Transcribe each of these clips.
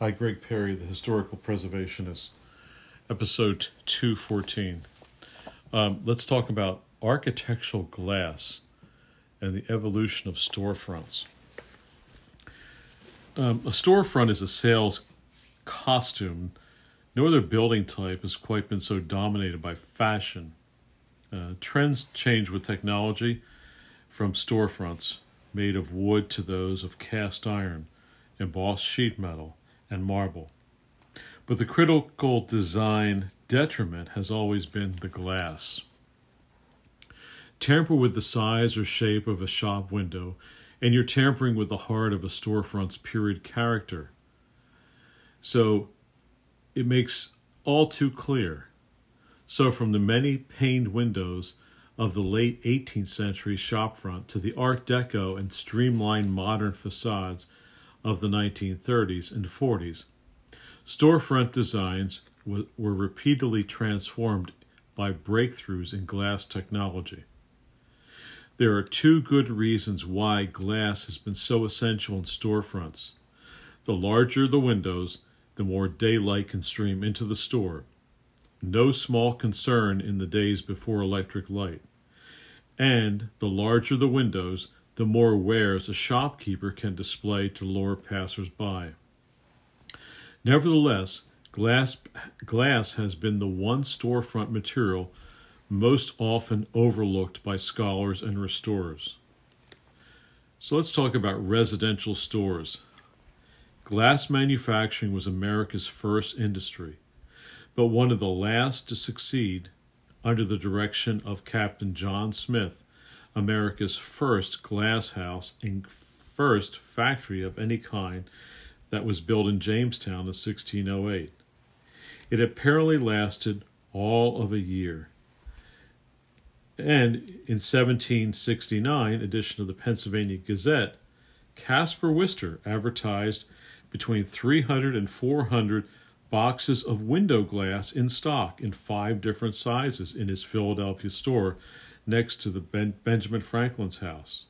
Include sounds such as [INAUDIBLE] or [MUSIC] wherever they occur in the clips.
Hi, Greg Perry, the historical preservationist, episode 214. Um, let's talk about architectural glass and the evolution of storefronts. Um, a storefront is a sales costume. No other building type has quite been so dominated by fashion. Uh, trends change with technology from storefronts made of wood to those of cast iron, embossed sheet metal, and marble. But the critical design detriment has always been the glass. Tamper with the size or shape of a shop window, and you're tampering with the heart of a storefront's period character. So it makes all too clear. So, from the many paned windows of the late 18th century shopfront to the Art Deco and streamlined modern facades of the 1930s and 40s, storefront designs were repeatedly transformed by breakthroughs in glass technology. There are two good reasons why glass has been so essential in storefronts. The larger the windows, the more daylight can stream into the store. No small concern in the days before electric light. And the larger the windows, the more wares a shopkeeper can display to lure passers by. Nevertheless, glass, glass has been the one storefront material most often overlooked by scholars and restorers. So let's talk about residential stores. Glass manufacturing was America's first industry, but one of the last to succeed under the direction of Captain John Smith, America's first glass house and first factory of any kind that was built in Jamestown in 1608. It apparently lasted all of a year. And in 1769 edition of the Pennsylvania Gazette, Caspar Wistar advertised between 300 and 400 boxes of window glass in stock in five different sizes in his Philadelphia store next to the ben- Benjamin Franklin's house.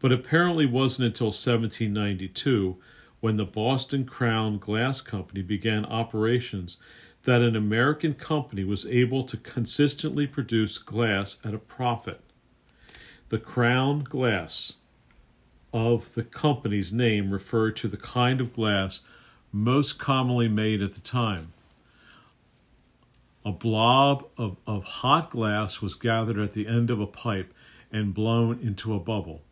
But apparently wasn't until 1792 when the Boston Crown Glass Company began operations that an American company was able to consistently produce glass at a profit. The crown glass of the company's name referred to the kind of glass most commonly made at the time. A blob of, of hot glass was gathered at the end of a pipe and blown into a bubble.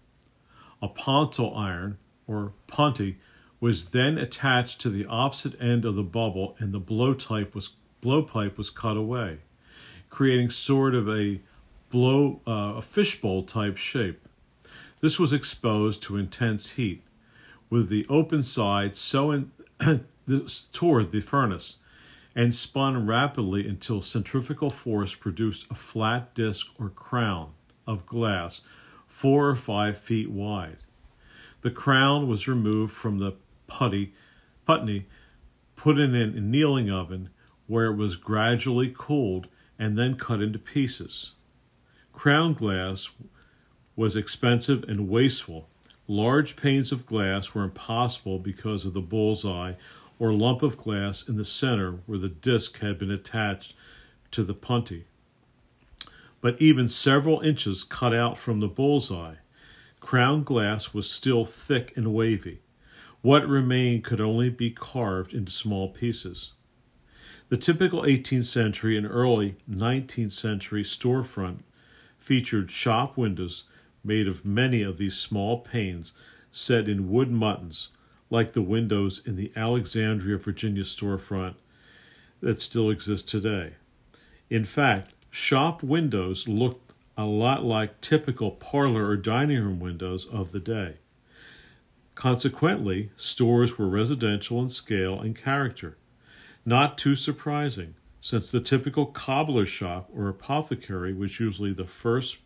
A pontil iron, or ponty, was then attached to the opposite end of the bubble and the blowpipe was, blowpipe was cut away, creating sort of a blow uh, a fishbowl type shape. This was exposed to intense heat, with the open side so in, [CLEARS THROAT] this toward the furnace, and spun rapidly until centrifugal force produced a flat disc or crown of glass four or five feet wide. The crown was removed from the putty, putney, put in an annealing oven where it was gradually cooled and then cut into pieces. Crown glass was expensive and wasteful. Large panes of glass were impossible because of the bullseye or lump of glass in the center where the disc had been attached to the punty. But even several inches cut out from the bullseye, crown glass was still thick and wavy. What remained could only be carved into small pieces. The typical 18th century and early 19th century storefront featured shop windows made of many of these small panes set in wood muntins, like the windows in the Alexandria, Virginia storefront that still exists today. In fact, shop windows looked a lot like typical parlor or dining room windows of the day. Consequently, stores were residential in scale and character. Not too surprising, since the typical cobbler shop or apothecary was usually the first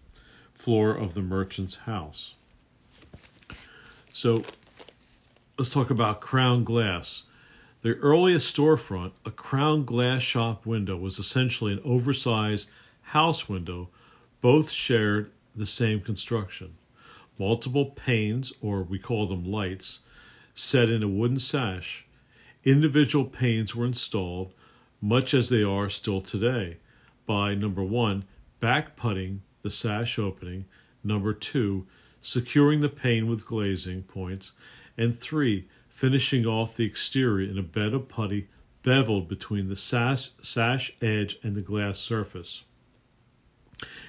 floor of the merchant's house. So, let's talk about crown glass. The earliest storefront, a crown glass shop window, was essentially an oversized house window. Both shared the same construction multiple panes, or we call them lights, set in a wooden sash, individual panes were installed, much as they are still today, by number one, back putting the sash opening, number two, securing the pane with glazing points, and three, finishing off the exterior in a bed of putty beveled between the sash, sash edge and the glass surface.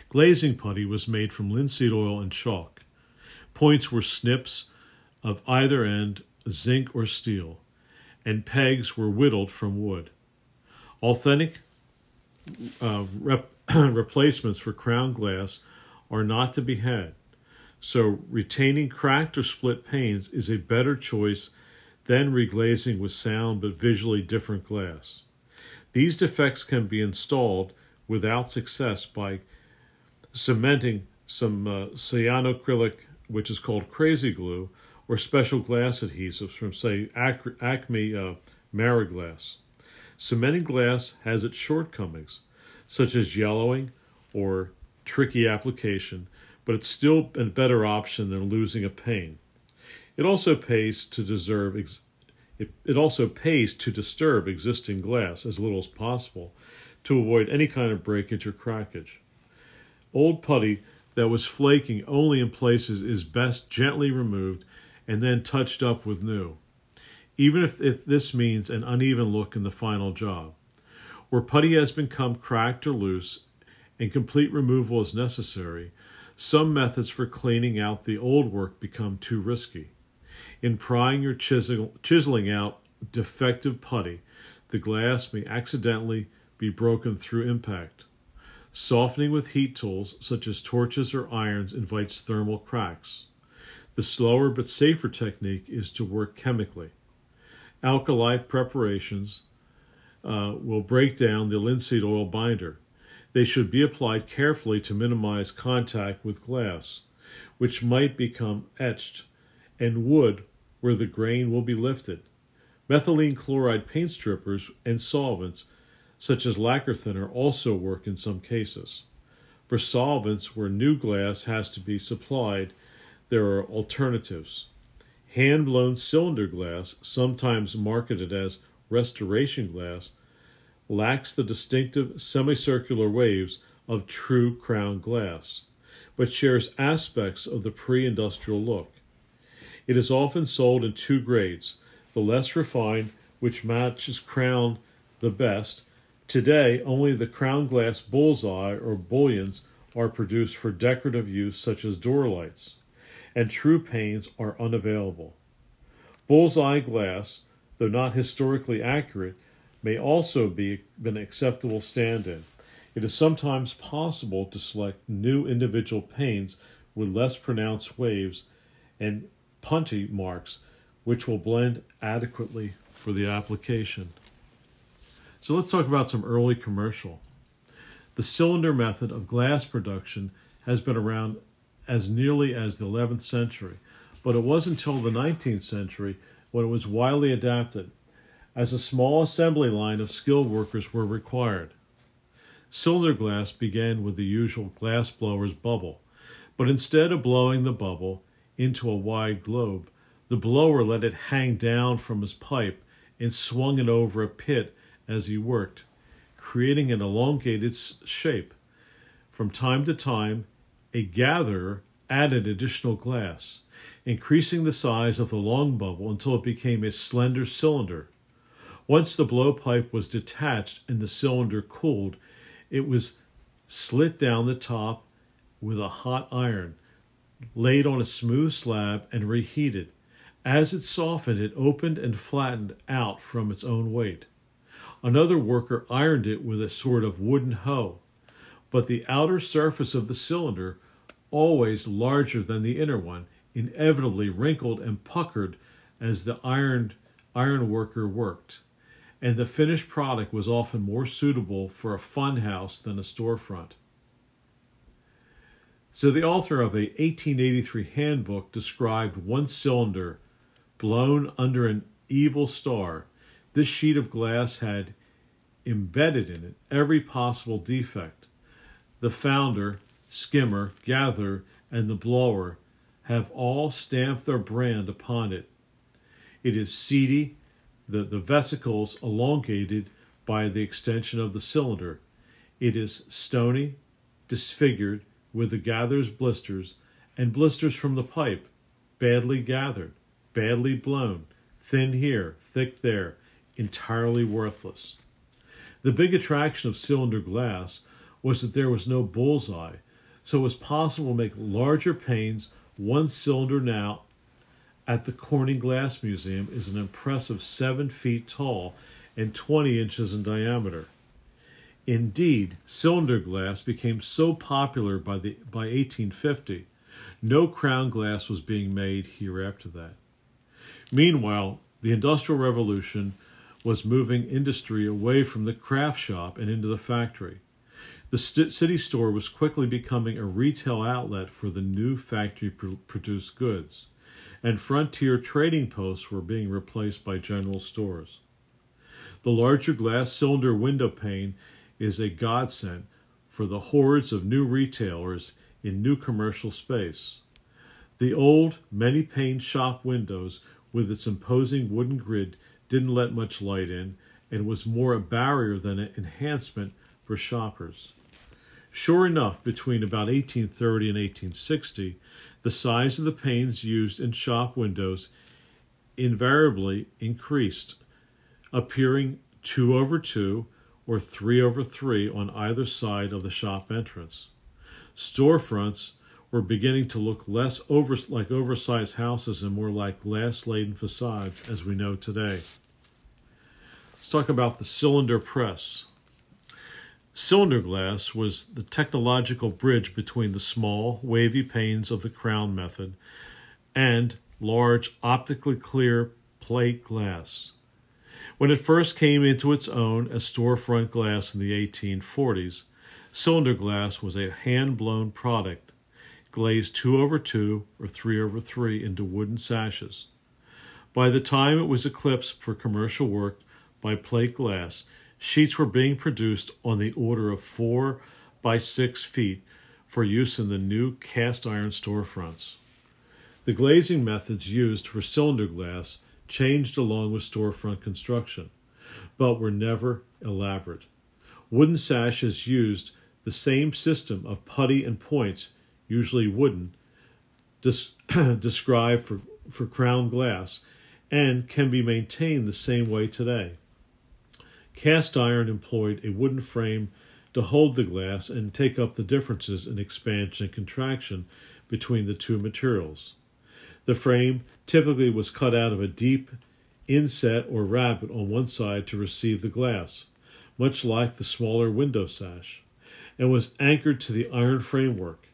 Glazing putty was made from linseed oil and chalk. Points were snips of either end, zinc or steel, and pegs were whittled from wood. Authentic uh, rep- [CLEARS THROAT] replacements for crown glass are not to be had, so retaining cracked or split panes is a better choice than reglazing with sound but visually different glass. These defects can be installed without success by cementing some uh, cyanoacrylic, which is called crazy glue, or special glass adhesives from, say, Acme uh, Mariglass. Cementing glass has its shortcomings, such as yellowing or tricky application, but it's still a better option than losing a pane. It also pays to deserve ex- it, it also pays to disturb existing glass as little as possible to avoid any kind of breakage or crackage. Old putty that was flaking only in places is best gently removed and then touched up with new, even if, if this means an uneven look in the final job. Where putty has become cracked or loose and complete removal is necessary, some methods for cleaning out the old work become too risky. In prying or chisel, chiseling out defective putty, the glass may accidentally be broken through impact. Softening with heat tools such as torches or irons invites thermal cracks. The slower but safer technique is to work chemically. Alkali preparations uh, will break down the linseed oil binder. They should be applied carefully to minimize contact with glass, which might become etched, and wood where the grain will be lifted. Methylene chloride paint strippers and solvents, such as lacquer thinner, also work in some cases. For solvents where new glass has to be supplied, there are alternatives. Hand blown cylinder glass, sometimes marketed as restoration glass, lacks the distinctive semicircular waves of true crown glass, but shares aspects of the pre industrial look. It is often sold in two grades the less refined, which matches crown the best. Today, only the crown glass bullseye or bullions are produced for decorative use, such as door lights, and true panes are unavailable. Bullseye glass, though not historically accurate, may also be an acceptable stand in. It is sometimes possible to select new individual panes with less pronounced waves and punty marks, which will blend adequately for the application. So let's talk about some early commercial. The cylinder method of glass production has been around as nearly as the 11th century, but it was until the 19th century when it was widely adapted, as a small assembly line of skilled workers were required. Cylinder glass began with the usual glass blower's bubble, but instead of blowing the bubble, into a wide globe. The blower let it hang down from his pipe and swung it over a pit as he worked, creating an elongated shape. From time to time, a gatherer added additional glass, increasing the size of the long bubble until it became a slender cylinder. Once the blowpipe was detached and the cylinder cooled, it was slit down the top with a hot iron laid on a smooth slab, and reheated. As it softened, it opened and flattened out from its own weight. Another worker ironed it with a sort of wooden hoe, but the outer surface of the cylinder, always larger than the inner one, inevitably wrinkled and puckered as the ironed iron worker worked, and the finished product was often more suitable for a fun house than a storefront. So the author of a 1883 handbook described one cylinder blown under an evil star. This sheet of glass had embedded in it every possible defect. The founder, skimmer, gatherer, and the blower have all stamped their brand upon it. It is seedy, the, the vesicles elongated by the extension of the cylinder. It is stony, disfigured, with the gatherer's blisters, and blisters from the pipe, badly gathered, badly blown, thin here, thick there, entirely worthless. The big attraction of cylinder glass was that there was no bullseye, so it was possible to make larger panes. One cylinder now at the Corning Glass Museum is an impressive seven feet tall and 20 inches in diameter. Indeed, cylinder glass became so popular by, the, by 1850, no crown glass was being made here after that. Meanwhile, the Industrial Revolution was moving industry away from the craft shop and into the factory. The city store was quickly becoming a retail outlet for the new factory produced goods, and frontier trading posts were being replaced by general stores. The larger glass cylinder window pane is a godsend for the hordes of new retailers in new commercial space. The old, many pane shop windows with its imposing wooden grid didn't let much light in and was more a barrier than an enhancement for shoppers. Sure enough, between about 1830 and 1860, the size of the panes used in shop windows invariably increased, appearing 2 over 2 or 3 over 3 on either side of the shop entrance. Storefronts were beginning to look less over, like oversized houses and more like glass laden facades as we know today. Let's talk about the cylinder press. Cylinder glass was the technological bridge between the small, wavy panes of the crown method and large, optically clear plate glass. When it first came into its own as storefront glass in the 1840s, cylinder glass was a hand blown product, glazed 2 over 2 or 3 over 3 into wooden sashes. By the time it was eclipsed for commercial work, by plate glass, sheets were being produced on the order of four by six feet for use in the new cast iron storefronts. The glazing methods used for cylinder glass changed along with storefront construction, but were never elaborate. Wooden sashes used the same system of putty and points, usually wooden, [CLEARS THROAT] described for, for crown glass, and can be maintained the same way today. Cast iron employed a wooden frame to hold the glass and take up the differences in expansion and contraction between the two materials. The frame typically was cut out of a deep inset or rabbet on one side to receive the glass, much like the smaller window sash, and was anchored to the iron framework.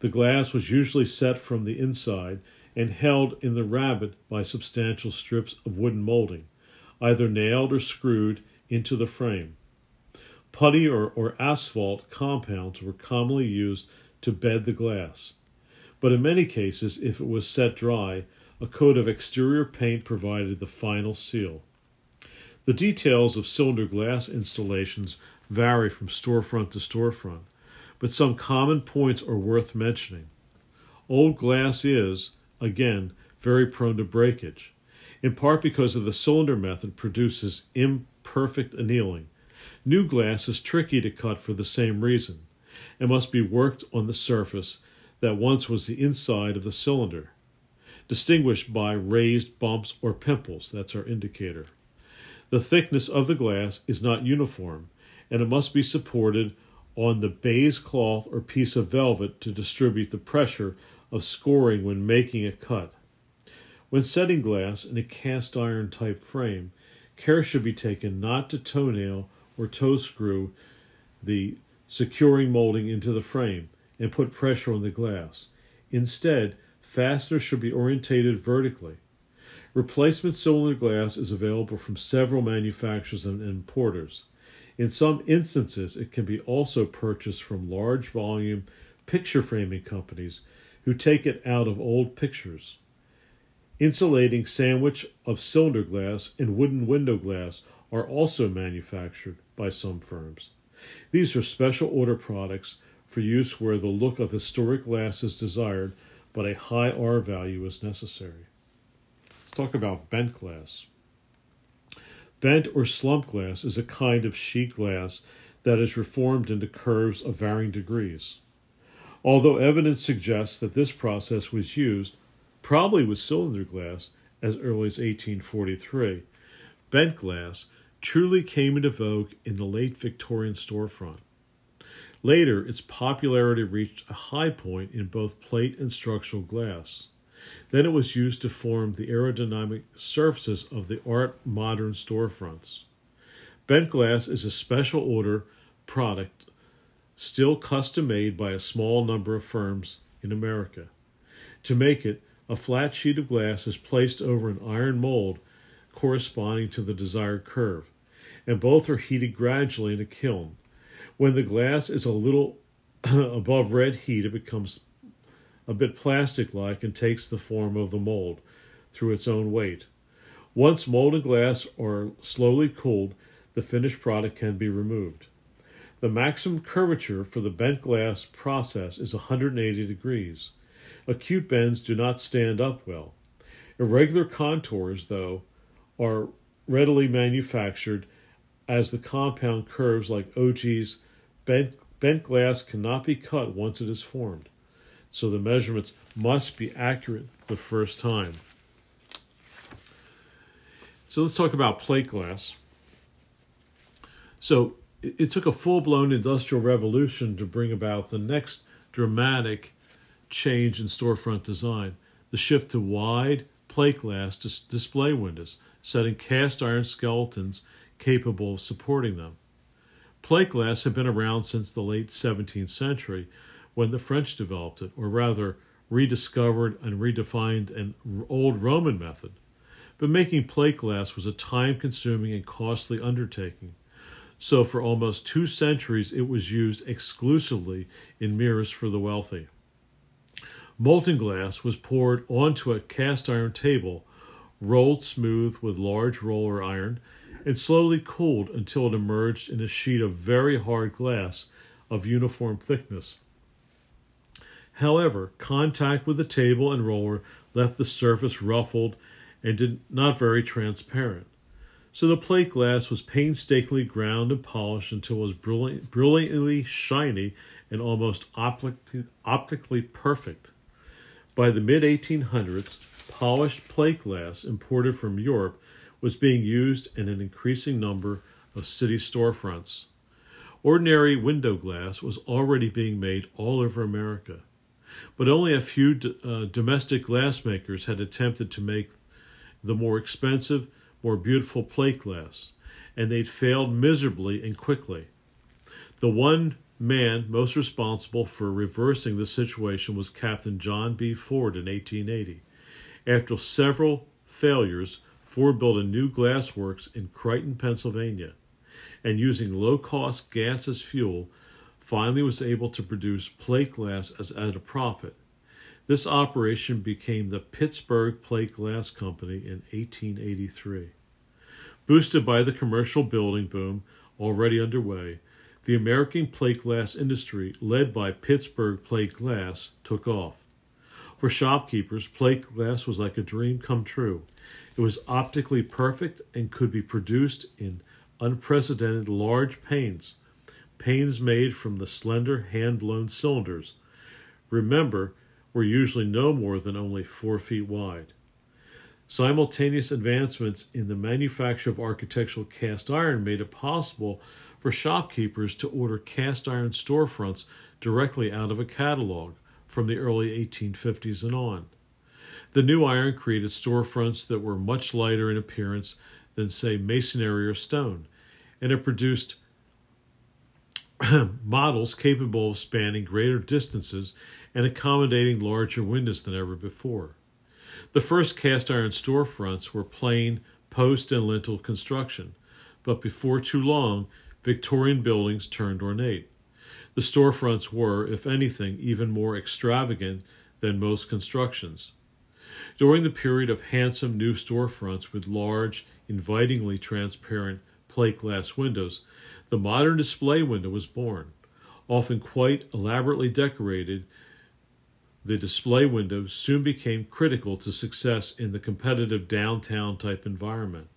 The glass was usually set from the inside and held in the rabbet by substantial strips of wooden molding either nailed or screwed into the frame. Putty or, or asphalt compounds were commonly used to bed the glass, but in many cases, if it was set dry, a coat of exterior paint provided the final seal. The details of cylinder glass installations vary from storefront to storefront, but some common points are worth mentioning. Old glass is, again, very prone to breakage in part because of the cylinder method produces imperfect annealing. New glass is tricky to cut for the same reason and must be worked on the surface that once was the inside of the cylinder, distinguished by raised bumps or pimples. That's our indicator. The thickness of the glass is not uniform, and it must be supported on the baize cloth or piece of velvet to distribute the pressure of scoring when making a cut. When setting glass in a cast iron type frame, care should be taken not to toenail or toe screw the securing molding into the frame and put pressure on the glass. Instead, fasteners should be orientated vertically. Replacement cylinder glass is available from several manufacturers and importers. In some instances, it can be also purchased from large volume picture framing companies who take it out of old pictures. Insulating sandwich of cylinder glass and wooden window glass are also manufactured by some firms. These are special order products for use where the look of historic glass is desired, but a high R value is necessary. Let's talk about bent glass. Bent or slump glass is a kind of sheet glass that is reformed into curves of varying degrees. Although evidence suggests that this process was used, probably with cylinder glass, as early as 1843, bent glass truly came into vogue in the late Victorian storefront. Later, its popularity reached a high point in both plate and structural glass. Then it was used to form the aerodynamic surfaces of the art modern storefronts. Bent glass is a special order product still custom made by a small number of firms in America. To make it, a flat sheet of glass is placed over an iron mold corresponding to the desired curve, and both are heated gradually in a kiln. When the glass is a little [CLEARS THROAT] above red heat, it becomes a bit plastic like and takes the form of the mold through its own weight. Once molded glass are slowly cooled, the finished product can be removed. The maximum curvature for the bent glass process is 180 degrees. Acute bends do not stand up well. Irregular contours, though, are readily manufactured as the compound curves like ogees bent, bent glass cannot be cut once it is formed. So the measurements must be accurate the first time. So let's talk about plate glass. So it took a full blown industrial revolution to bring about the next dramatic change in storefront design the shift to wide plate glass dis- display windows, setting cast iron skeletons capable of supporting them. Plate glass had been around since the late 17th century when the French developed it, or rather, rediscovered and redefined an old Roman method. But making plate glass was a time consuming and costly undertaking. So, for almost two centuries, it was used exclusively in mirrors for the wealthy. Molten glass was poured onto a cast iron table, rolled smooth with large roller iron, and slowly cooled until it emerged in a sheet of very hard glass of uniform thickness. However, contact with the table and roller left the surface ruffled and did not very transparent. So the plate glass was painstakingly ground and polished until it was brilliant, brilliantly shiny and almost optically perfect. By the mid 1800s, polished plate glass imported from Europe was being used in an increasing number of city storefronts. Ordinary window glass was already being made all over America, but only a few uh, domestic glassmakers had attempted to make the more expensive more beautiful plate glass, and they'd failed miserably and quickly. The one man most responsible for reversing the situation was Captain John B. Ford in 1880. After several failures, Ford built a new glass works in Creighton, Pennsylvania, and using low cost gas as fuel, finally was able to produce plate glass as at a profit. This operation became the Pittsburgh Plate Glass Company in 1883. Boosted by the commercial building boom already underway, the American plate glass industry, led by Pittsburgh Plate Glass, took off. For shopkeepers, plate glass was like a dream come true. It was optically perfect and could be produced in unprecedented large panes, panes made from the slender hand blown cylinders. Remember, were usually no more than only four feet wide. Simultaneous advancements in the manufacture of architectural cast iron made it possible for shopkeepers to order cast iron storefronts directly out of a catalog from the early 1850s and on. The new iron created storefronts that were much lighter in appearance than, say, masonry or stone, and it produced [CLEARS THROAT] models capable of spanning greater distances and accommodating larger windows than ever before. The first cast iron storefronts were plain post and lintel construction, but before too long, Victorian buildings turned ornate. The storefronts were, if anything, even more extravagant than most constructions. During the period of handsome new storefronts with large, invitingly transparent plate glass windows, the modern display window was born, often quite elaborately decorated. The display window soon became critical to success in the competitive downtown type environment.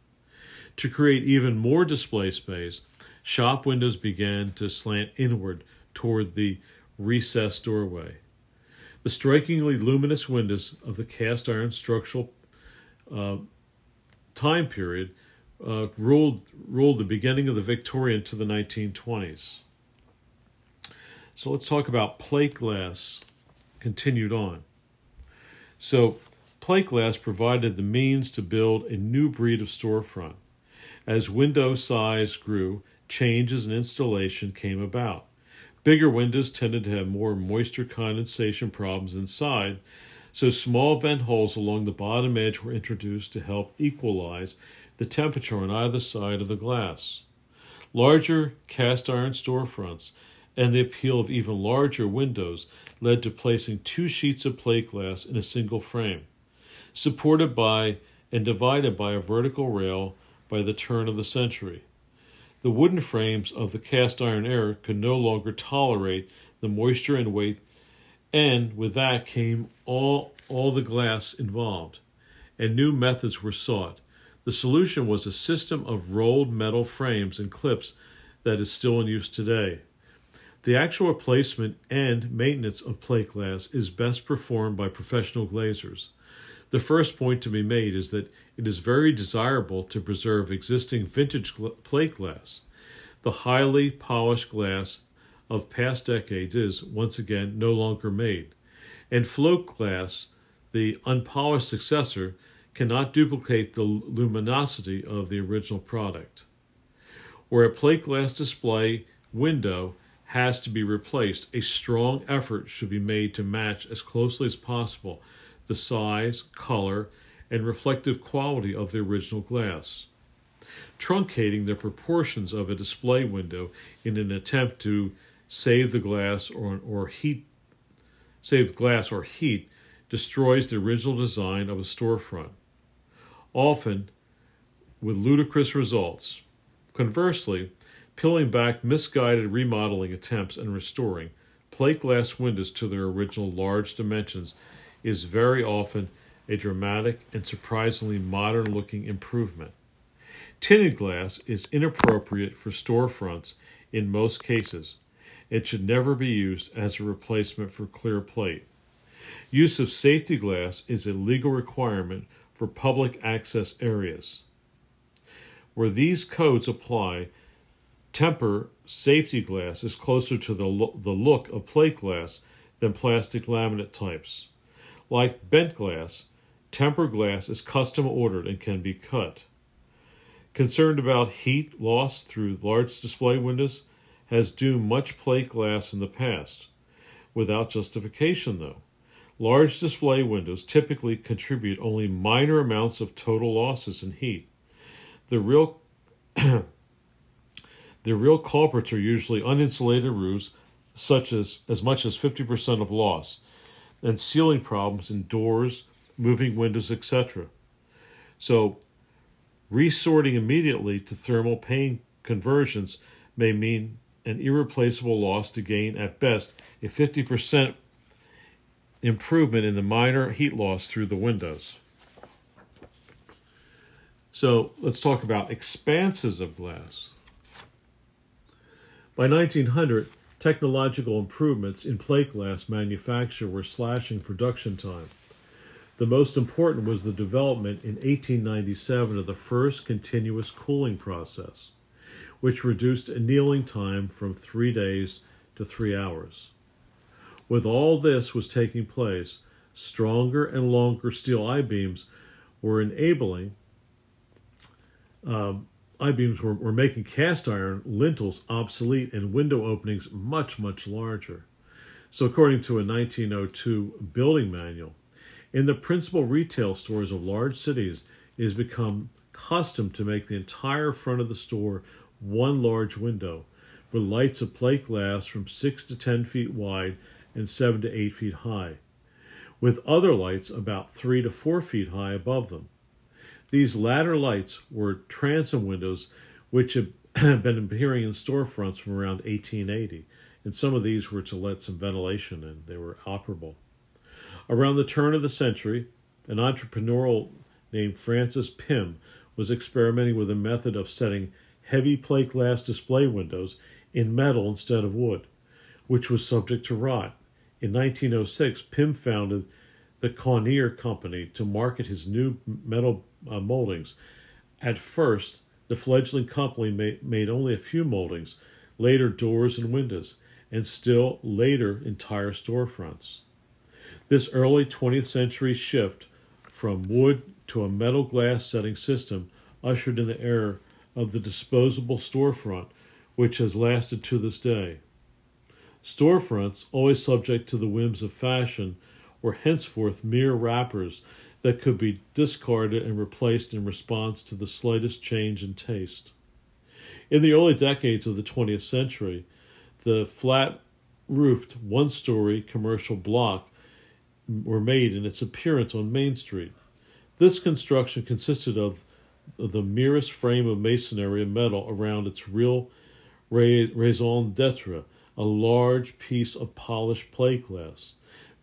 To create even more display space, shop windows began to slant inward toward the recessed doorway. The strikingly luminous windows of the cast iron structural uh, time period uh, ruled, ruled the beginning of the Victorian to the 1920s. So let's talk about plate glass continued on. So, plate glass provided the means to build a new breed of storefront. As window size grew, changes in installation came about. Bigger windows tended to have more moisture condensation problems inside, so small vent holes along the bottom edge were introduced to help equalize the temperature on either side of the glass. Larger cast iron storefronts and the appeal of even larger windows led to placing two sheets of plate glass in a single frame, supported by and divided by a vertical rail by the turn of the century. The wooden frames of the cast iron era could no longer tolerate the moisture and weight, and with that came all, all the glass involved, and new methods were sought. The solution was a system of rolled metal frames and clips that is still in use today. The actual replacement and maintenance of plate glass is best performed by professional glazers. The first point to be made is that it is very desirable to preserve existing vintage plate glass. The highly polished glass of past decades is, once again, no longer made. And float glass, the unpolished successor, cannot duplicate the luminosity of the original product. Where a plate glass display window has to be replaced, a strong effort should be made to match as closely as possible the size, color, and reflective quality of the original glass. Truncating the proportions of a display window in an attempt to save the glass or, or heat save glass or heat destroys the original design of a storefront, often with ludicrous results. Conversely, peeling back misguided remodeling attempts and restoring plate glass windows to their original large dimensions is very often a dramatic and surprisingly modern looking improvement. Tinted glass is inappropriate for storefronts in most cases. It should never be used as a replacement for clear plate. Use of safety glass is a legal requirement for public access areas. Where these codes apply, Temper safety glass is closer to the, lo- the look of plate glass than plastic laminate types. Like bent glass, temper glass is custom ordered and can be cut. Concerned about heat loss through large display windows, has doomed much plate glass in the past. Without justification, though. Large display windows typically contribute only minor amounts of total losses in heat. The real [CLEARS THROAT] The real culprits are usually uninsulated roofs, such as as much as 50% of loss, and sealing problems in doors, moving windows, etc. So, resorting immediately to thermal paint conversions may mean an irreplaceable loss to gain at best a 50% improvement in the minor heat loss through the windows. So let's talk about expanses of glass. By 1900, technological improvements in plate glass manufacture were slashing production time. The most important was the development in 1897 of the first continuous cooling process, which reduced annealing time from three days to three hours. With all this was taking place, stronger and longer steel I beams were enabling um, I beams were, were making cast iron lintels obsolete and window openings much, much larger. So, according to a 1902 building manual, in the principal retail stores of large cities, it has become custom to make the entire front of the store one large window, with lights of plate glass from 6 to 10 feet wide and 7 to 8 feet high, with other lights about 3 to 4 feet high above them. These latter lights were transom windows which had [CLEARS THROAT] been appearing in storefronts from around 1880, and some of these were to let some ventilation in. They were operable. Around the turn of the century, an entrepreneur named Francis Plym was experimenting with a method of setting heavy plate glass display windows in metal instead of wood, which was subject to rot. In 1906, Plym founded the Kawneer Company to market his new metal uh, moldings. At first, the fledgling company made, made only a few moldings, later doors and windows, and still later entire storefronts. This early 20th century shift from wood to a metal glass setting system ushered in the era of the disposable storefront, which has lasted to this day. Storefronts, always subject to the whims of fashion, were henceforth mere wrappers that could be discarded and replaced in response to the slightest change in taste. In the early decades of the 20th century, the flat roofed one story commercial block were made in its appearance on Main Street. This construction consisted of the merest frame of masonry and metal around its real raison d'etre, a large piece of polished plate glass.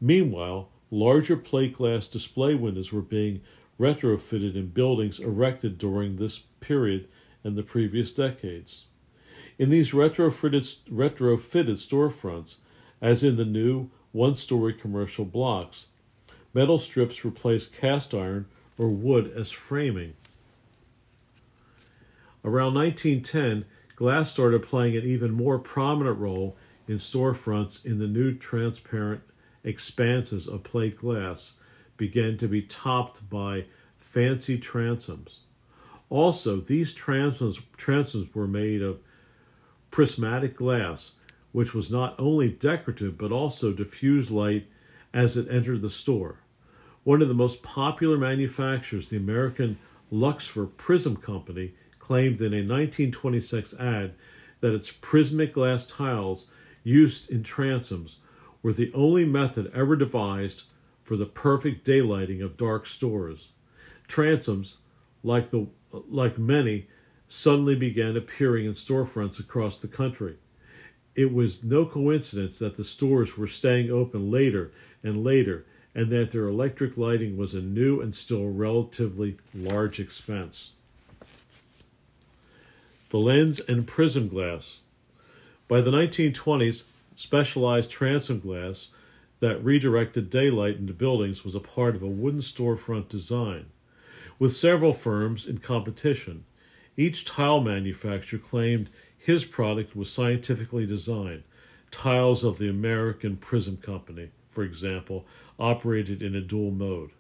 Meanwhile, larger plate glass display windows were being retrofitted in buildings erected during this period and the previous decades. In these retrofitted, retrofitted storefronts, as in the new one story commercial blocks, metal strips replaced cast iron or wood as framing. Around 1910, glass started playing an even more prominent role in storefronts in the new transparent expanses of plate glass began to be topped by fancy transoms. Also, these transoms, transoms were made of prismatic glass, which was not only decorative but also diffused light as it entered the store. One of the most popular manufacturers, the American Luxfer Prism Company, claimed in a 1926 ad that its prismatic glass tiles used in transoms were the only method ever devised for the perfect daylighting of dark stores. Transoms, like, the, like many, suddenly began appearing in storefronts across the country. It was no coincidence that the stores were staying open later and later, and that their electric lighting was a new and still relatively large expense. The lens and prism glass. By the 1920s, specialized transom glass that redirected daylight into buildings was a part of a wooden storefront design. With several firms in competition, each tile manufacturer claimed his product was scientifically designed. Tiles of the American Prism Company, for example, operated in a dual mode.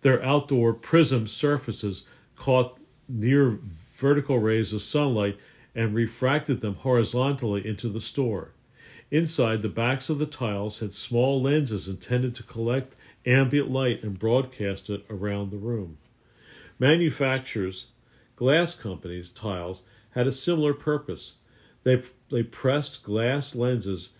Their outdoor prism surfaces caught near vertical rays of sunlight and refracted them horizontally into the store. Inside, the backs of the tiles had small lenses intended to collect ambient light and broadcast it around the room. Manufacturers, glass companies, tiles had a similar purpose. They, they pressed glass lenses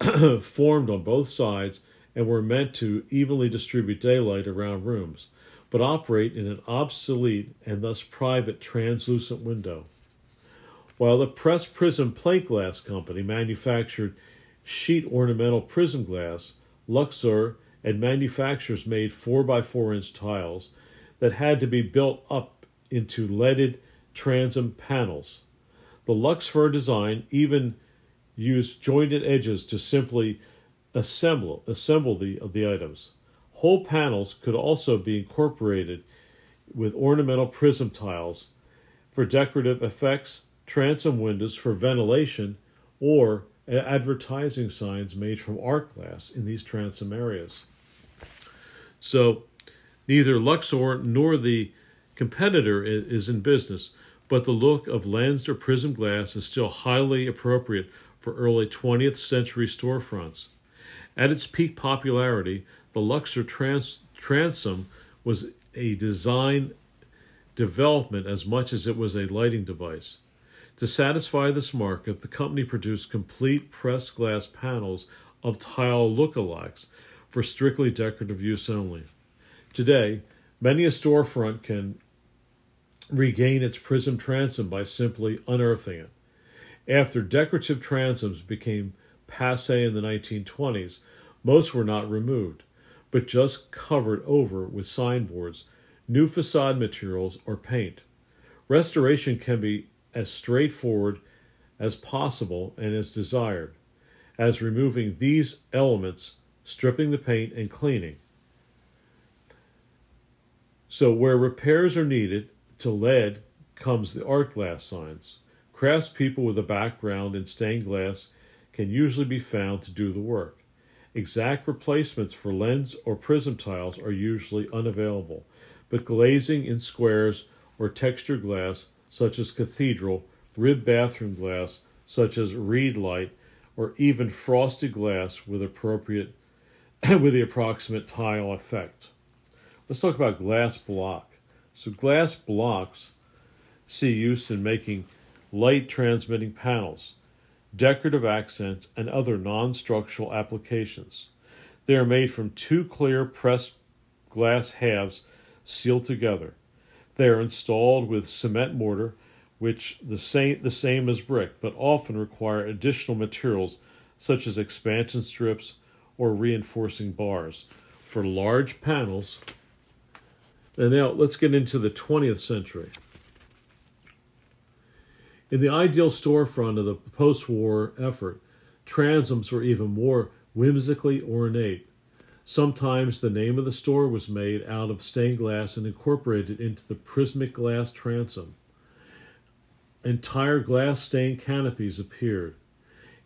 [CLEARS THROAT] formed on both sides and were meant to evenly distribute daylight around rooms, but operate in an obsolete and thus private translucent window. While the Press Prism Plate Glass Company manufactured sheet ornamental prism glass, Luxfer and manufacturers made 4 by 4 inch tiles that had to be built up into leaded transom panels. The Luxfer design even used jointed edges to simply assemble assemble the, the items. Whole panels could also be incorporated with ornamental prism tiles for decorative effects transom windows for ventilation, or advertising signs made from art glass in these transom areas. So, neither Luxfer nor the competitor is in business, but the look of lensed or prism glass is still highly appropriate for early 20th century storefronts. At its peak popularity, the Luxfer trans- transom was a design development as much as it was a lighting device. To satisfy this market, the company produced complete pressed glass panels of tile lookalikes for strictly decorative use only. Today, many a storefront can regain its prism transom by simply unearthing it. After decorative transoms became passe in the 1920s, most were not removed, but just covered over with signboards new facade materials, or paint. Restoration can be as straightforward as possible and as desired, as removing these elements, stripping the paint, and cleaning. So, where repairs are needed to lead comes the art glass signs. Craftspeople with a background in stained glass can usually be found to do the work. Exact replacements for lens or prism tiles are usually unavailable, but glazing in squares or textured glass, such as cathedral, ribbed bathroom glass, such as reed light, or even frosted glass with appropriate [CLEARS THROAT] with the approximate tile effect. Let's talk about glass block. So glass blocks see use in making light transmitting panels, decorative accents, and other non structural applications. They are made from two clear pressed glass halves sealed together. They are installed with cement mortar, which the same the same as brick, but often require additional materials such as expansion strips or reinforcing bars. For large panels, and now let's get into the 20th century. In the ideal storefront of the post war effort, transoms were even more whimsically ornate. Sometimes the name of the store was made out of stained glass and incorporated into the prismatic glass transom. Entire glass stained canopies appeared.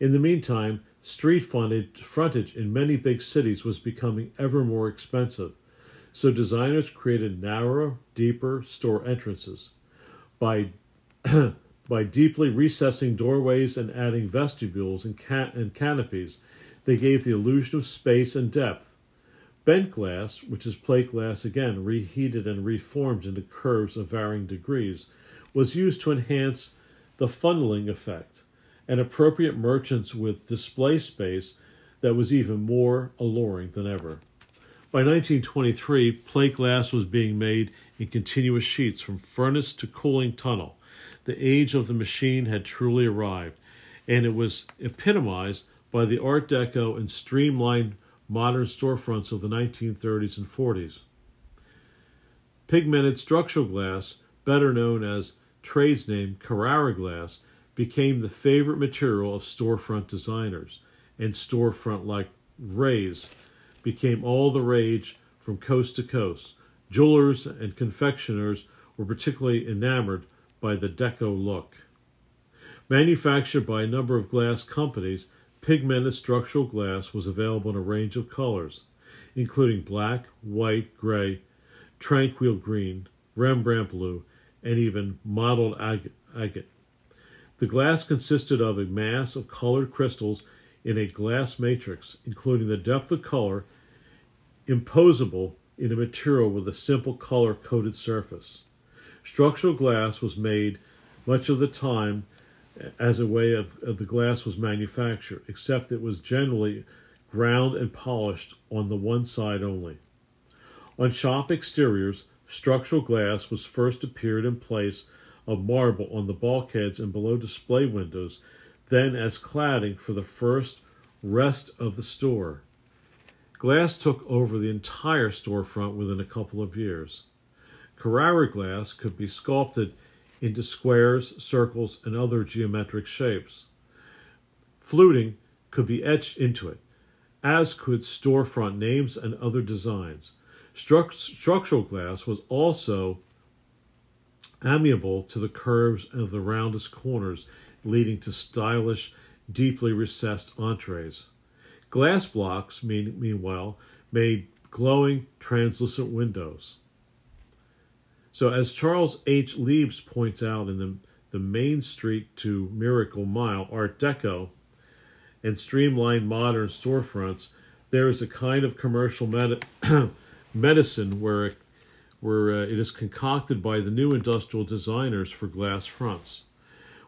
In the meantime, street frontage in many big cities was becoming ever more expensive, so designers created narrower, deeper store entrances. By [CLEARS THROAT] by deeply recessing doorways and adding vestibules and, can- and canopies, they gave the illusion of space and depth. Bent glass, which is plate glass again reheated and reformed into curves of varying degrees, was used to enhance the funneling effect, and appropriate merchants with display space that was even more alluring than ever. By 1923, plate glass was being made in continuous sheets from furnace to cooling tunnel the age of the machine had truly arrived, and it was epitomized by the Art Deco and streamlined modern storefronts of the 1930s and 40s. Pigmented structural glass, better known as trades name Carrara glass, became the favorite material of storefront designers, and storefront like rays became all the rage from coast to coast. Jewelers and confectioners were particularly enamored by the Deco look. Manufactured by a number of glass companies, pigmented structural glass was available in a range of colors, including black, white, gray, tranquil green, Rembrandt blue, and even mottled agate. The glass consisted of a mass of colored crystals in a glass matrix, including the depth of color imposable in a material with a simple color coated surface. Structural glass was made much of the time as a way of, of, the glass was manufactured, except it was generally ground and polished on the one side only. On shop exteriors, structural glass was first appeared in place of marble on the bulkheads and below display windows, then as cladding for the first rest of the store. Glass took over the entire storefront within a couple of years. Carrara glass could be sculpted into squares, circles, and other geometric shapes. Fluting could be etched into it, as could storefront names and other designs. Stru- structural glass was also amiable to the curves and the roundest corners, leading to stylish, deeply recessed entrees. Glass blocks, mean, meanwhile, made glowing, translucent windows. So, as Charles H. Liebs points out in the, the Main Street to Miracle Mile Art Deco and streamlined modern storefronts, there is a kind of commercial med- [CLEARS THROAT] medicine where, where uh, it is concocted by the new industrial designers for glass fronts.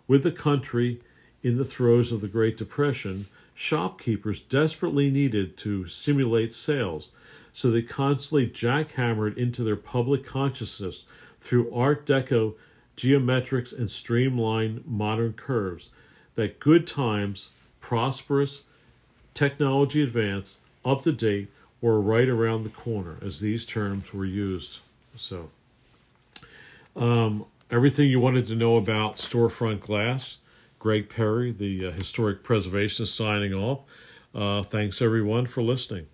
With the country in the throes of the Great Depression, shopkeepers desperately needed to simulate sales so they constantly jackhammered into their public consciousness through Art Deco geometrics and streamlined modern curves that good times, prosperous, technology advance, up to date, were right around the corner, as these terms were used. So, Um, everything you wanted to know about storefront glass. Greg Perry, the uh, historic preservationist, signing off. Uh, thanks everyone for listening.